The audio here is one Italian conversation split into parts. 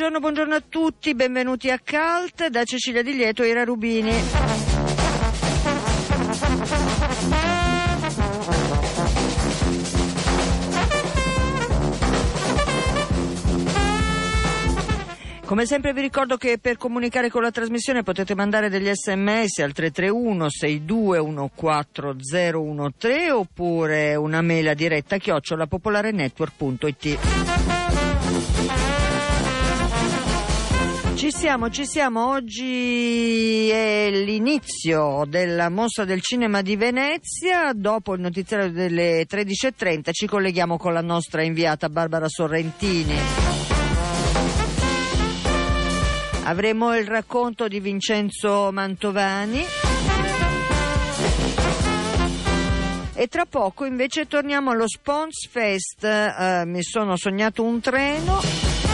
Buongiorno, buongiorno a tutti, benvenuti a Calt da Cecilia Di Lieto e Ira Rubini. Come sempre vi ricordo che per comunicare con la trasmissione potete mandare degli sms al 331 6214013 oppure una mail a diretta chiocciolapopolarenetwork.it. Ci siamo, ci siamo. Oggi è l'inizio della mostra del cinema di Venezia. Dopo il notiziario delle 13.30 ci colleghiamo con la nostra inviata Barbara Sorrentini. Avremo il racconto di Vincenzo Mantovani. E tra poco invece torniamo allo Spons Fest. Eh, mi sono sognato un treno.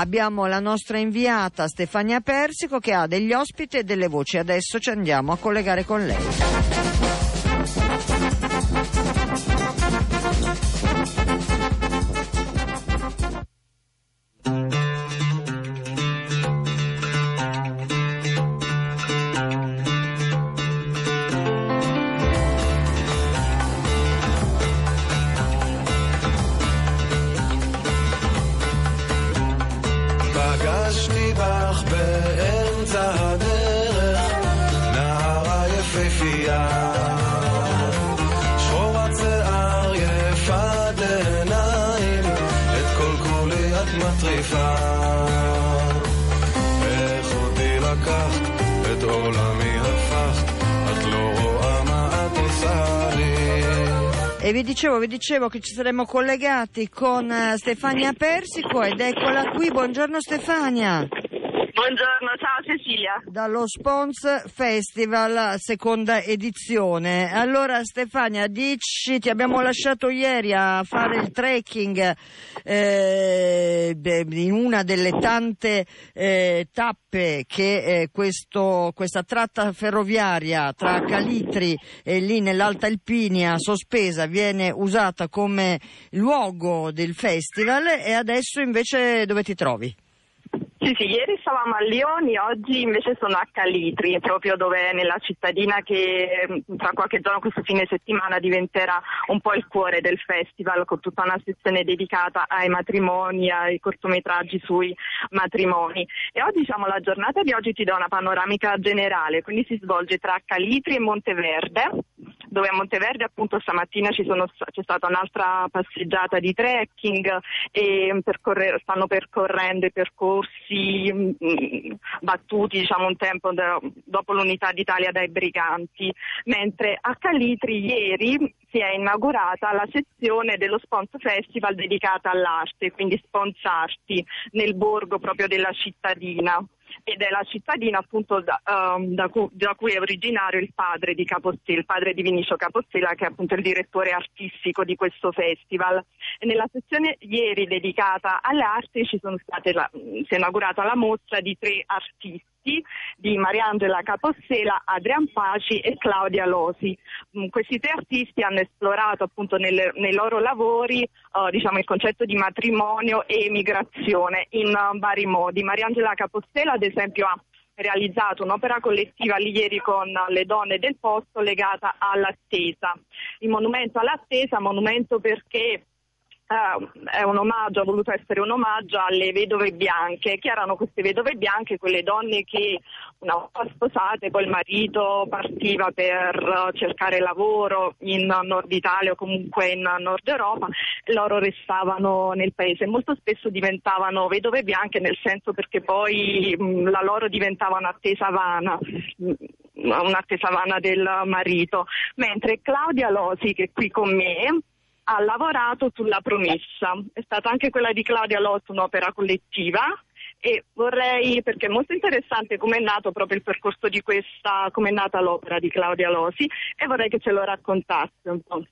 Abbiamo la nostra inviata Stefania Persico che ha degli ospiti e delle voci. Adesso ci andiamo a collegare con lei. Dicevo, vi dicevo che ci saremmo collegati con eh, Stefania Persico ed eccola qui. Buongiorno Stefania. Buongiorno, ciao Cecilia. Dallo Spons Festival, seconda edizione. Allora Stefania, dici, ti abbiamo lasciato ieri a fare il trekking eh, in una delle tante eh, tappe che eh, questo, questa tratta ferroviaria tra Calitri e lì nell'Alta Alpinia sospesa viene usata come luogo del festival e adesso invece dove ti trovi? Sì, sì, ieri stavamo a Lioni, oggi invece sono a Calitri, proprio dove nella cittadina che mm, tra qualche giorno, questo fine settimana, diventerà un po' il cuore del festival, con tutta una sezione dedicata ai matrimoni, ai cortometraggi sui matrimoni. E oggi, diciamo, la giornata di oggi ti do una panoramica generale, quindi si svolge tra Calitri e Monteverde, dove a Monteverde appunto stamattina ci sono, c'è stata un'altra passeggiata di trekking e percorre, stanno percorrendo i percorsi mh, battuti diciamo un tempo da, dopo l'unità d'Italia dai briganti, mentre a Calitri ieri si è inaugurata la sezione dello Spons Festival dedicata all'arte, quindi Spons Arti, nel borgo proprio della cittadina ed è la cittadina appunto da, um, da, cu- da cui è originario il padre di Capostela, il padre di Vinicio Capostela che è appunto il direttore artistico di questo festival. E nella sezione ieri dedicata alle arti ci sono state la, si è inaugurata la mostra di tre artisti di Mariangela Capostela, Adrian Paci e Claudia Losi. Mm, Questi tre artisti hanno esplorato appunto nelle- nei loro lavori eh, diciamo, il concetto di matrimonio e emigrazione in eh, vari modi. Mariangela Capostela ad esempio ha realizzato un'opera collettiva ieri con le donne del posto legata all'attesa. Il monumento all'attesa, monumento perché eh, è un omaggio, ha voluto essere un omaggio alle vedove bianche. Chi erano queste vedove bianche? Quelle donne che una volta sposate poi il marito partiva per eh, cercare lavoro in Nord Italia o comunque in Nord Europa, loro restavano nel paese. Molto spesso diventavano vedove bianche nel senso perché poi mh, la loro diventava un'attesa vana. mh, Un'attesa vana del marito, mentre Claudia Losi, che è qui con me, ha lavorato sulla promessa. È stata anche quella di Claudia Lotto un'opera collettiva e vorrei, perché è molto interessante come è nato proprio il percorso di questa, come è nata l'opera di Claudia Losi e vorrei che ce lo raccontasse un po'.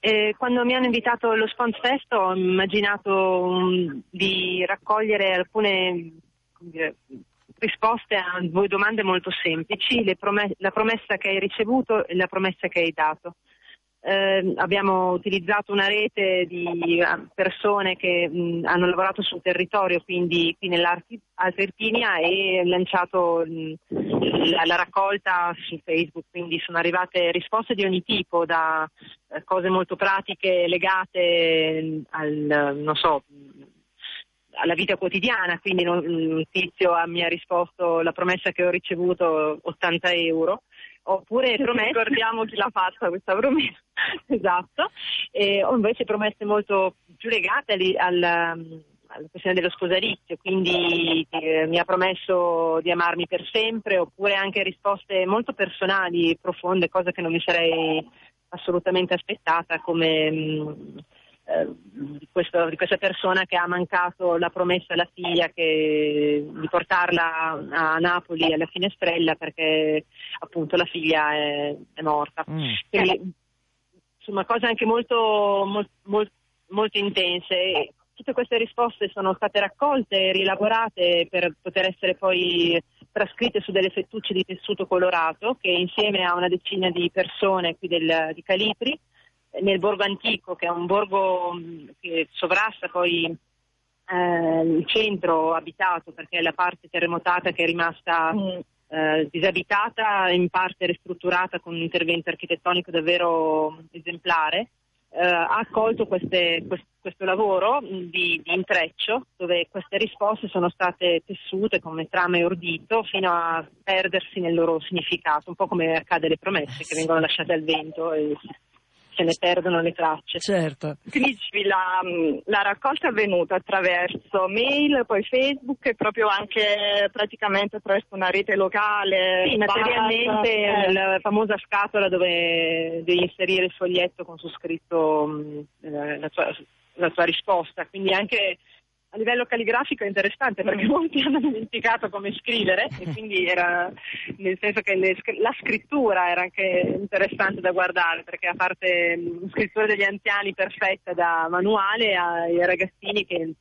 Eh, quando mi hanno invitato allo Spons Fest ho immaginato um, di raccogliere alcune dire, risposte a due domande molto semplici, le prome- la promessa che hai ricevuto e la promessa che hai dato. Eh, abbiamo utilizzato una rete di eh, persone che mh, hanno lavorato sul territorio, quindi qui nell'Alta Irpinia e lanciato mh, la, la, raccolta su Facebook, quindi sono arrivate risposte di ogni tipo, da eh, cose molto pratiche legate al, so, alla vita quotidiana, quindi un tizio mi ha risposto la promessa che ho ricevuto 80 euro oppure promesse. Ricordiamo chi l'ha fatta questa promessa. esatto, e ho invece promesse molto più legate al, alla, alla questione dello sposalizio, quindi eh, mi ha promesso di amarmi per sempre, oppure anche risposte molto personali, profonde, cose che non mi sarei assolutamente aspettata come... Mh, eh, di, questo, di, questa persona che ha mancato la promessa alla figlia che, di portarla a Napoli alla finestrella perché appunto la figlia è, è morta. Mm. Quindi insomma cose anche molto, molto, molto intense. Tutte queste risposte sono state raccolte e rielaborate per poter essere poi trascritte su delle fettucce di tessuto colorato che insieme a una decina di persone qui del, di Calipri nel borgo antico, che è un borgo mm, che sovrasta poi eh, il centro abitato, perché è la parte terremotata che è rimasta mm. eh, disabitata, in parte ristrutturata con un intervento architettonico davvero esemplare. Eh, ha accolto queste, quest, questo lavoro di, di, intreccio dove queste risposte sono state tessute come trama e ordito fino a perdersi nel loro significato, un po' come accade alle promesse che vengono lasciate al vento e si se ne perdono le tracce. Certo. Quindi la, la, raccolta è avvenuta attraverso mail, poi Facebook e proprio anche praticamente attraverso una rete locale. Sì, materialmente eh. la famosa scatola dove devi inserire il foglietto con su scritto eh, la, tua, la tua risposta. Quindi anche a livello calligrafico è interessante perché mm. molti hanno dimenticato come scrivere e quindi era nel senso che le, la scrittura era anche interessante da guardare perché a parte la scrittura degli anziani perfetta da manuale ai ragazzini che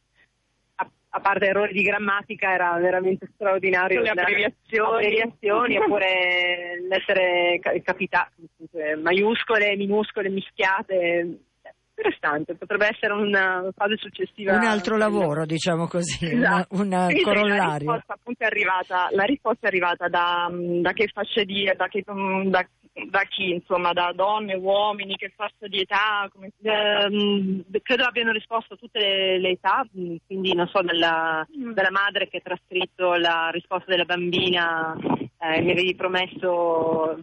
a, a parte errori di grammatica era veramente straordinario le abbreviazioni, oppure l'essere capitato maiuscole, minuscole mischiate interessante, potrebbe essere una fase successiva. Un altro lavoro, diciamo così, esatto. una corollario. La risposta appunto è arrivata, la risposta è arrivata da, da che fasce di, da, che, da, da, chi, insomma, da donne, uomini, che fascia di età? Come... Eh, credo abbiano risposto tutte le, le età, quindi non so, dalla, mm. dalla, madre che ha trascritto la risposta della bambina, eh, mi avevi promesso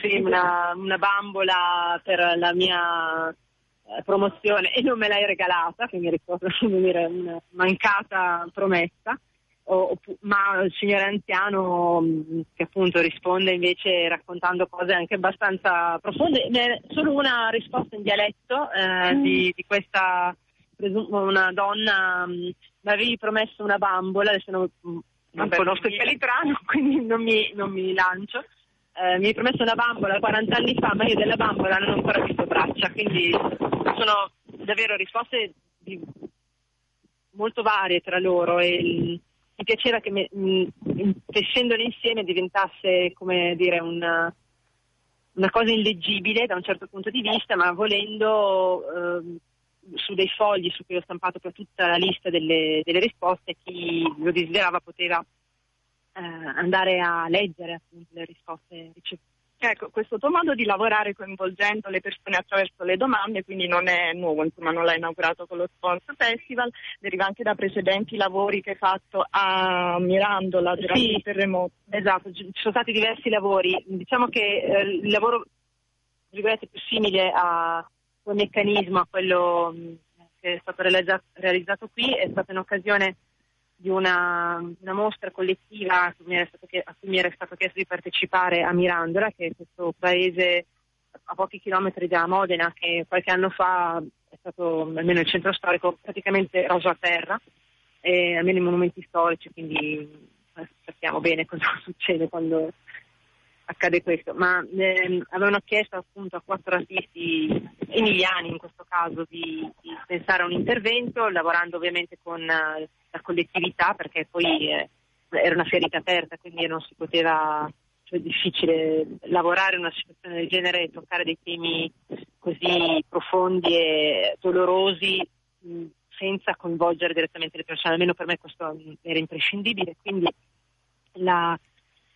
sì, una, una bambola per la mia promozione e non me l'hai regalata, che mi ricordo come dire una mancata promessa, o, ma il signore anziano mm, che appunto risponde invece raccontando cose anche abbastanza profonde. Solo una risposta in dialetto eh, mm. di, di, questa una donna, mm, mi avevi promesso una bambola, adesso non, non conosco il calitrano, quindi non mi, non mi lancio eh, mi hai promesso una bambola 40 anni fa, ma io della bambola non ho ancora visto braccia, quindi sono davvero risposte di, molto varie tra loro e mi piaceva che me, tessendole insieme diventasse come dire una, una, cosa illeggibile da un certo punto di vista, ma volendo eh, su dei fogli su cui ho stampato poi tutta la lista delle, delle risposte, chi lo desiderava poteva andare a leggere appunto, le risposte ricevute. Ecco, questo tuo modo di lavorare coinvolgendo le persone attraverso le domande, quindi non è nuovo, insomma non l'hai inaugurato con lo Sponsor Festival, deriva anche da precedenti lavori che hai fatto a Mirandola durante sì, il terremoto. Esatto, ci sono stati diversi lavori. Diciamo che eh, il lavoro più simile a quel meccanismo, a quello mm, che è stato realizzato, realizzato qui, è stata in occasione di una, una mostra collettiva a cui, chiesto, a cui, mi era stato chiesto di partecipare a Mirandola, che è questo paese a pochi chilometri da Modena, che qualche anno fa è stato, almeno il centro storico, praticamente roso a terra, e almeno i monumenti storici, quindi sappiamo bene cosa succede quando accade questo, ma ehm, avevano chiesto appunto a quattro artisti emiliani in questo caso di, di pensare a un intervento, lavorando ovviamente con uh, la collettività perché poi eh, era una ferita aperta, quindi non si poteva cioè, è difficile lavorare in una situazione del genere e toccare dei temi così profondi e dolorosi mh, senza coinvolgere direttamente le persone, almeno per me questo era imprescindibile. Quindi la,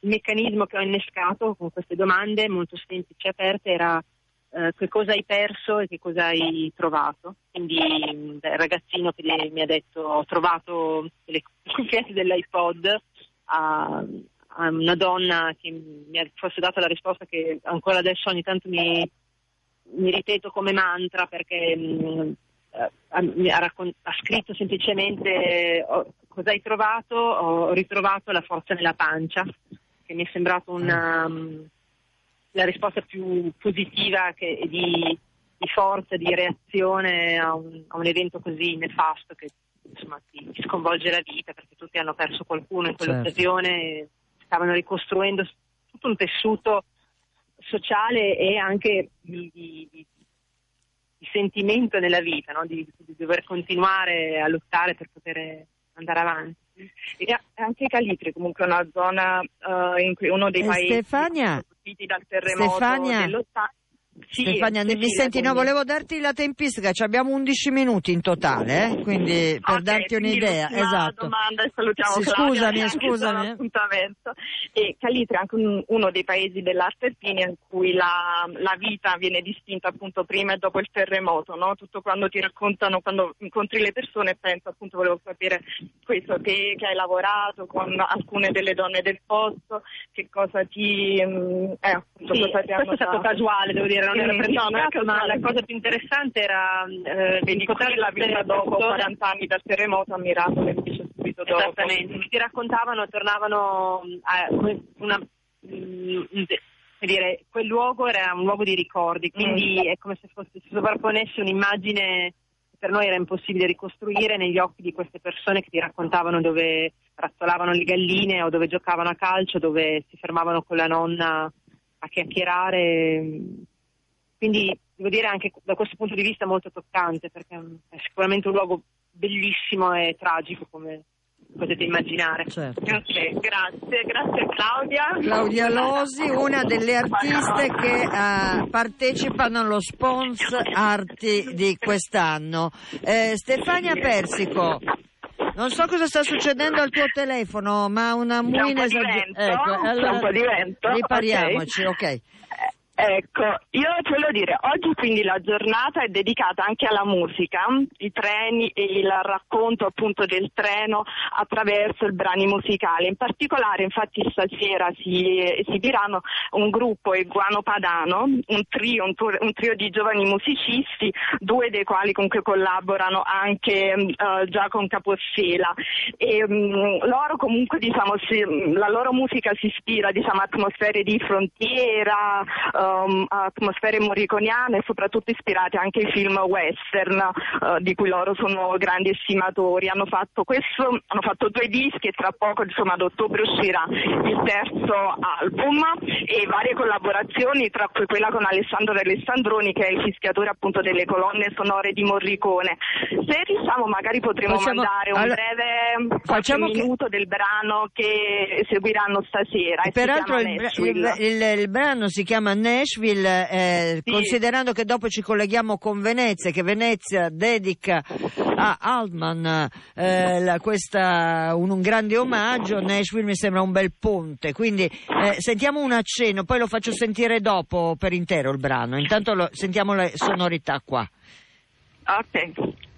il meccanismo che ho innescato con queste domande molto semplici e aperte era eh, che cosa hai perso e che cosa hai trovato. Quindi il ragazzino che mi ha detto ho trovato le cuffiette dell'iPod a, a, una donna che mi ha forse dato la risposta che ancora adesso ogni tanto mi, mi ripeto come mantra perché mh, ha, raccont- ha, scritto semplicemente oh, cosa hai trovato, ho ritrovato la forza nella pancia, che mi è sembrato una... Um, la risposta più positiva che, di, di, forza, di reazione a un, a un, evento così nefasto che insomma, ti, ti, sconvolge la vita perché tutti hanno perso qualcuno in quell'occasione certo. stavano ricostruendo tutto un tessuto sociale e anche di, di, di sentimento nella vita, no? di, dover continuare a lottare per poter andare avanti. E anche Calitri comunque è una zona uh, in cui uno dei paesi Stefania, colpiti dal terremoto Stefania, dell'80 sì, Stefania, mi senti, no, volevo darti la tempistica, abbiamo 11 minuti in totale, eh? quindi per okay, darti un'idea. Esatto. domanda e salutiamo sì, Claudia, scusami, scusami. E Calitri è anche un, uno dei paesi dell'Arte Alpina in cui la, la, vita viene distinta appunto prima e dopo il terremoto, no? Tutto quando ti raccontano, quando incontri le persone, penso appunto, volevo sapere questo, che, che hai lavorato con alcune delle donne del posto, che cosa ti... Mm, eh, appunto, sì, cosa ti hanno questo è stato casuale, devo dire non era pianificato, ma la cosa più interessante era eh, incontrare la vita dopo 40 anni dal terremoto a Miracolo invece subito dopo. Esattamente, ti raccontavano, tornavano a una, mm, dire, quel luogo era un luogo di ricordi, quindi mm. è come se fosse, si sovrapponesse un'immagine che per noi era impossibile ricostruire negli occhi di queste persone che ti raccontavano dove razzolavano le galline o dove giocavano a calcio, dove si fermavano con la nonna a chiacchierare quindi devo dire anche da questo punto di vista molto toccante perché è sicuramente un luogo bellissimo e tragico come potete immaginare. Certo. Okay, grazie, grazie Claudia. Claudia Losi, una delle artiste che uh, partecipano allo Spons Arti di quest'anno. Eh, Stefania Persico. Non so cosa sta succedendo al tuo telefono, ma una muina esagerata. Ecco, allora, un po' di vento. Ripariamoci, ok. okay. Ecco, io voglio dire, oggi quindi la giornata è dedicata anche alla musica, i treni e il racconto appunto del treno attraverso i brani musicali. In particolare, infatti, stasera si esibiranno un gruppo Eguano Padano, un trio, un, tur- un trio di giovani musicisti, due dei quali comunque collaborano anche uh, già con Capossela. E, um, loro comunque, diciamo, si, la loro musica si ispira diciamo, a atmosfere di frontiera, um, atmosfere morriconiane soprattutto ispirate anche ai film western uh, di cui loro sono grandi estimatori. Hanno fatto, questo, hanno fatto due dischi e tra poco insomma, ad ottobre uscirà il terzo album e varie collaborazioni tra cui quella con Alessandro Alessandroni che è il fischiatore appunto delle colonne sonore di Morricone. Se riusciamo magari potremo facciamo, mandare un allora, breve facciamo minuto che... del brano che seguiranno stasera. Peraltro il, il, il, il brano si chiama Nashville, eh, sì. considerando che dopo ci colleghiamo con Venezia, che Venezia dedica a Altman eh, la, questa, un, un, grande omaggio, Nashville mi sembra un bel ponte, quindi eh, sentiamo un accenno, poi lo faccio sentire dopo per intero il brano, intanto lo, sentiamo le sonorità qua. Ok.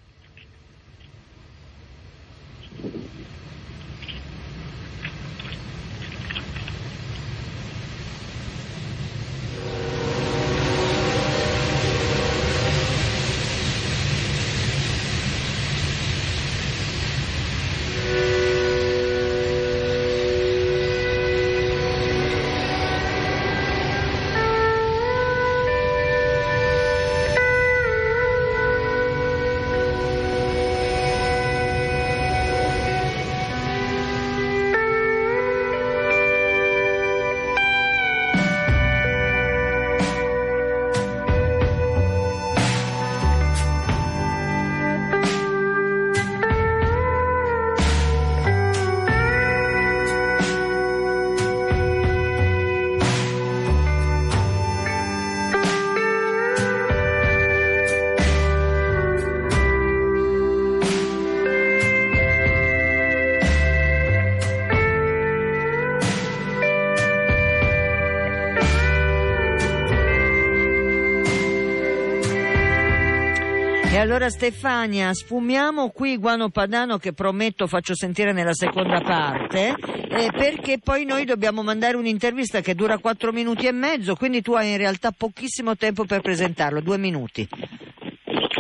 Allora Stefania, sfumiamo qui Guano Padano che prometto faccio sentire nella seconda parte, eh, perché poi noi dobbiamo mandare un'intervista che dura quattro minuti e mezzo, quindi tu hai in realtà pochissimo tempo per presentarlo, due minuti.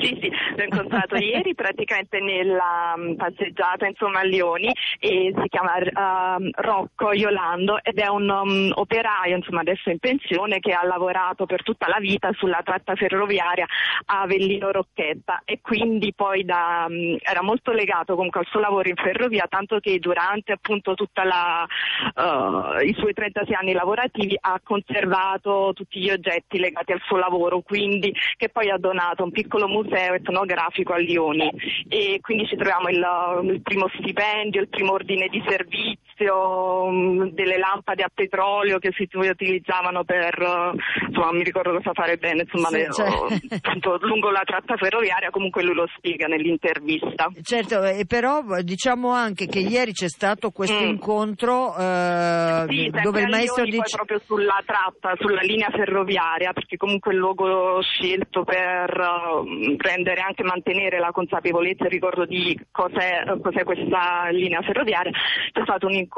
Sì, sì, l'ho incontrato ieri praticamente nella um, passeggiata insomma, a Lioni e si chiama uh, Rocco Iolando ed è un um, operaio insomma, adesso in pensione che ha lavorato per tutta la vita sulla tratta ferroviaria a Avellino Rocchetta e quindi poi da, um, era molto legato comunque al suo lavoro in ferrovia tanto che durante appunto tutta la, uh, i suoi 36 anni lavorativi ha conservato tutti gli oggetti legati al suo lavoro quindi che poi ha donato un piccolo museo etnografico a Lioni. E quindi ci troviamo il, il primo stipendio, il primo ordine di servizio, um, delle lampade a petrolio che si utilizzavano per, uh, insomma mi ricordo cosa fare bene, insomma Sì, le- cioè- appunto, lungo la tratta ferroviaria comunque lui lo spiega nell'intervista. Certo, e però diciamo anche che ieri c'è stato questo Mm. incontro eh, Sì, dove il maestro dice... proprio sulla tratta, sulla linea ferroviaria, perché comunque è il luogo scelto per uh, rendere anche mantenere la consapevolezza e il ricordo di cos'è, cos'è questa linea ferroviaria. C'è stato un incontro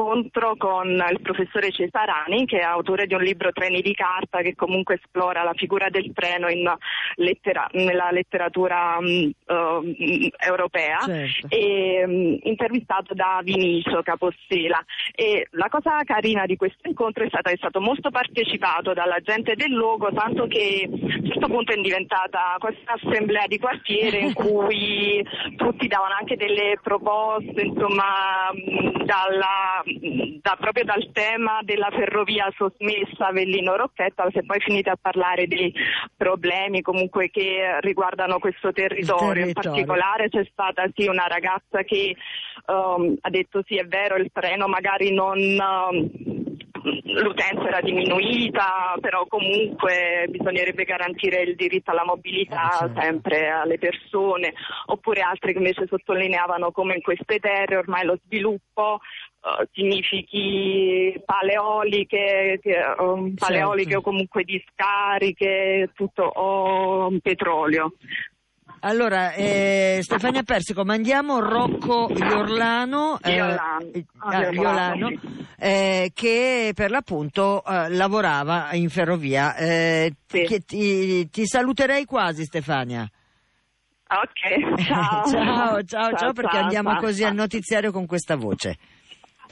con il professore Cesarani, che è autore di un libro Treni di carta, che comunque esplora la figura del treno in lettera- nella letteratura mm, uh, europea Certo. e mm, intervistato da Vinicio Capostela e la cosa carina di questo incontro è stata che è stato molto partecipato dalla gente del luogo tanto che a un certo punto è diventata questa assemblea di quartiere in cui tutti davano anche delle proposte insomma mh, dalla- mh, da- proprio dal tema della ferrovia sommessa Avellino Rocchetta perché poi finite a parlare dei problemi comunque che riguardano questo territorio, in territorio. particolare c'è stata sì una ragazza che ehm, ha detto sì è vero il treno magari non ehm, l'utenza era diminuita però comunque bisognerebbe garantire il diritto alla mobilità Eh, certo. sempre alle persone oppure altri che invece sottolineavano come in queste terre ormai lo sviluppo eh, significhi paleoliche, che, ehm, paleoliche Certo. o comunque discariche, tutto o petrolio. Allora, eh, Stefania Persico, mandiamo Rocco Iorlano, eh, Iorlano. eh, Ah, Iorlano, eh, che per l'appunto eh, lavorava in ferrovia. Eh, Sì. ti, ti saluterei quasi Stefania. Ok, ciao. ciao, ciao, ciao, perché andiamo ciao, così ciao. al notiziario con questa voce.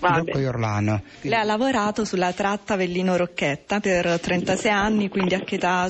Bene. Iorlano. Lei ha lavorato sulla tratta Avellino Rocchetta per 36 anni, quindi a che età?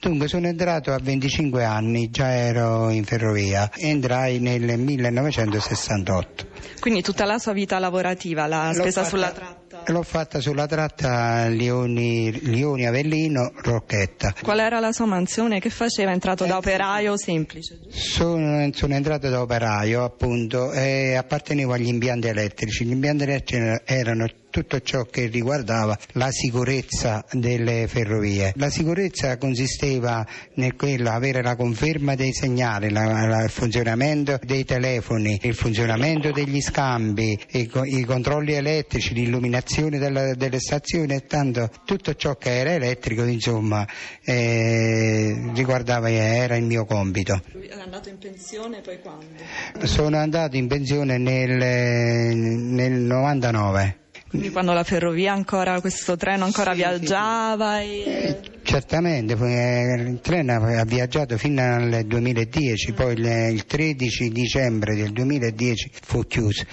Dunque sono entrato a 25 anni, già ero in ferrovia, entrai nel 1968. Quindi tutta la sua vita lavorativa l'ha spesa fatta- sulla tratta. L'ho fatta sulla tratta Lioni, Lioni Avellino Rocchetta. Qual era la sua mansione? Che faceva? È entrato da operaio semplice? Sono, sono entrato da operaio appunto e appartenevo agli impianti elettrici. Gli impianti elettrici erano tutto ciò che riguardava la sicurezza delle ferrovie. La sicurezza consisteva nel quello, avere la conferma dei segnali, la- la- il funzionamento dei telefoni, il funzionamento degli scambi, i, i controlli elettrici, l'illuminazione della- delle stazioni e tanto tutto ciò che era elettrico insomma eh, riguardava era il mio compito. È andato in pensione poi quando? Sono andato in pensione nel, nel 99. Quindi quando la ferrovia ancora, questo treno ancora viaggiava e... Certamente, eh, il treno ha viaggiato fino al 2010, poi il 13 dicembre del 2010 fu chiuso.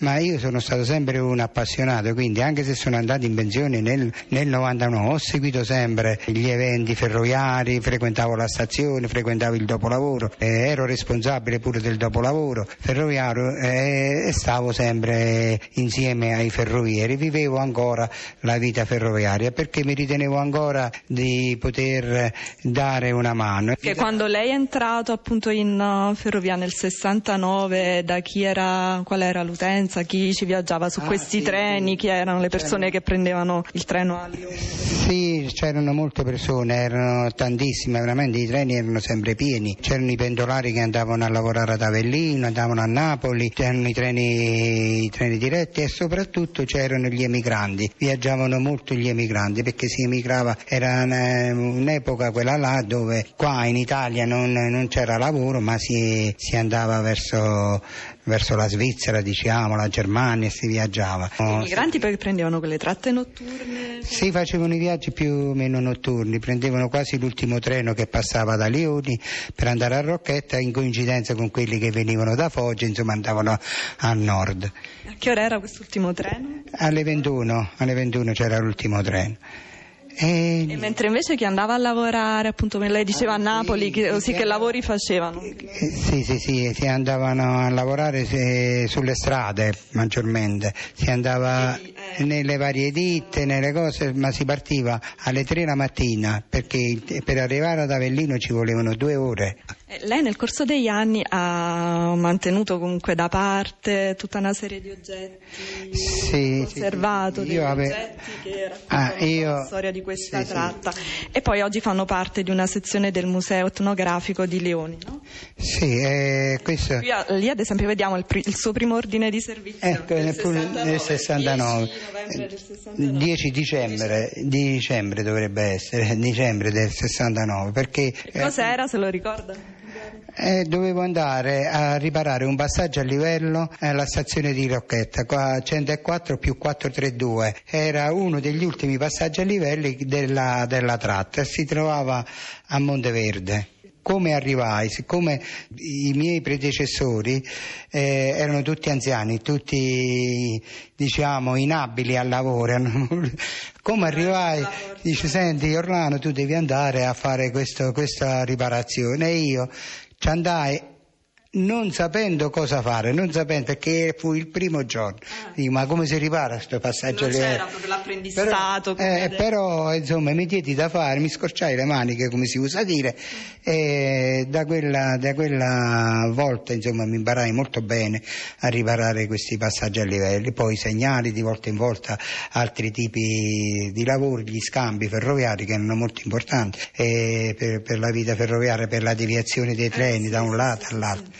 Ma io sono stato sempre un appassionato, quindi anche se sono andato in pensione nel, nel 99 ho seguito sempre gli eventi ferroviari, frequentavo la stazione, frequentavo il dopolavoro, eh, ero responsabile pure del dopolavoro ferroviario e stavo sempre insieme ai ferrovieri, vivevo ancora la vita ferroviaria perché mi ritenevo ancora di poter dare una mano. Che quando lei è entrato appunto in uh, ferrovia nel 69, da chi era, qual era l'utenza, chi ci viaggiava su Ah, questi sì, treni, sì. chi erano le persone che prendevano il treno a Lione? Sì, c'erano molte persone, erano tantissime, veramente i treni erano sempre pieni. C'erano i pendolari che andavano a lavorare ad Avellino, andavano a Napoli, c'erano i treni, i treni diretti e soprattutto c'erano gli emigranti. Viaggiavano molto gli emigranti perché si emigrava, era una- un'epoca quella là dove qua in Italia non, non c'era lavoro ma si, si andava verso, verso la Svizzera, diciamo, la Germania si viaggiava. I migranti poi prendevano quelle tratte notturne. Sì, facevano i viaggi più meno notturni, prendevano quasi l'ultimo treno che passava da Lioni per andare a Rocchetta in coincidenza con quelli che venivano da Foggia, insomma andavano a nord. A che ora era quest'ultimo treno? Alle 21, alle 21 c'era l'ultimo treno. E- E mentre invece chi andava a lavorare, appunto, come lei diceva a Napoli, che, sì, sì, sì, che lavori facevano? eh, Sì, sì, sì, si andavano a lavorare se- sulle strade maggiormente, si andava nelle varie ditte, nelle cose, ma si partiva alle 3 la mattina perché per arrivare ad Avellino ci volevano due ore. Eh, Lei nel corso degli anni ha mantenuto comunque da parte tutta una serie di oggetti Sì, conservato, sì, io ave- oggetti che raccontano Ah, io- la storia di questa sì, sì. tratta e poi oggi fanno parte di una sezione del Museo Etnografico di Leoni. No? Sì, eh, questo... Qui lì ad esempio vediamo il, pri- il suo primo ordine di servizio Ecco, nel, pur- 69, nel 69, 10 novembre del 69. 10 dicembre, di dicembre dovrebbe essere, dicembre del 69, perché Cos'era, se lo ricorda? eh, dovevo andare a riparare un passaggio a livello alla stazione di Rocchetta, qua 104 più 432, era uno degli ultimi passaggi a livelli della, della tratta, si trovava a Monteverde. Come arrivai? Siccome i miei predecessori eh, erano tutti anziani, tutti diciamo inabili al lavoro, come arrivai? Dice, senti Orlano tu devi andare a fare questo- questa riparazione e io ci andai non sapendo cosa fare, non sapendo perché fu il primo giorno. Dico, ma come si ripara questo passaggio? Ah. Non a livello? c'era proprio l'apprendistato. Però, eh, però, insomma mi diedi da fare, mi scorciai le maniche come si usa dire e da quella, da quella volta insomma mi imparai molto bene a riparare questi passaggi a livelli, poi segnali di volta in volta altri tipi di lavori, gli scambi ferroviari che erano molto importanti eh, per, per la vita ferroviaria, per la deviazione dei treni da un lato all'altro.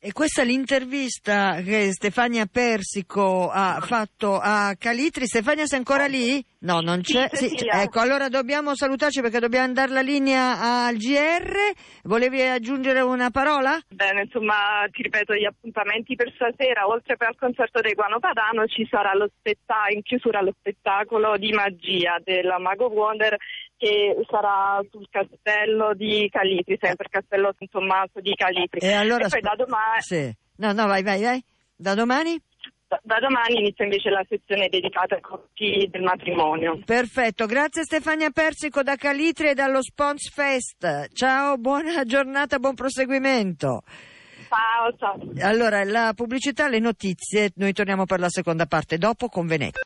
E questa è l'intervista che Stefania Persico ha fatto a Calitri. Stefania sei ancora lì? No, non c'è. Sì, ecco, allora dobbiamo salutarci perché dobbiamo dare la linea al GR. Volevi aggiungere una parola? Bene, insomma, ti ripeto gli appuntamenti per stasera, oltre per al concerto dei Guano Padano ci sarà lo spetta- in chiusura lo spettacolo di magia della Mago Wonder che sarà sul castello di Calitri, sempre il castello San Tommaso di Calitri. E allora poi sp- da domani, Sì. No, no, vai, vai, vai. Da domani? da- da domani inizia invece la sezione dedicata ai coppie del matrimonio. Perfetto, grazie Stefania Persico da Calitri e dallo Spons Fest. Ciao, buona giornata, buon proseguimento. Ciao, ciao. Allora, la pubblicità, le notizie, noi torniamo per la seconda parte dopo con Venezia.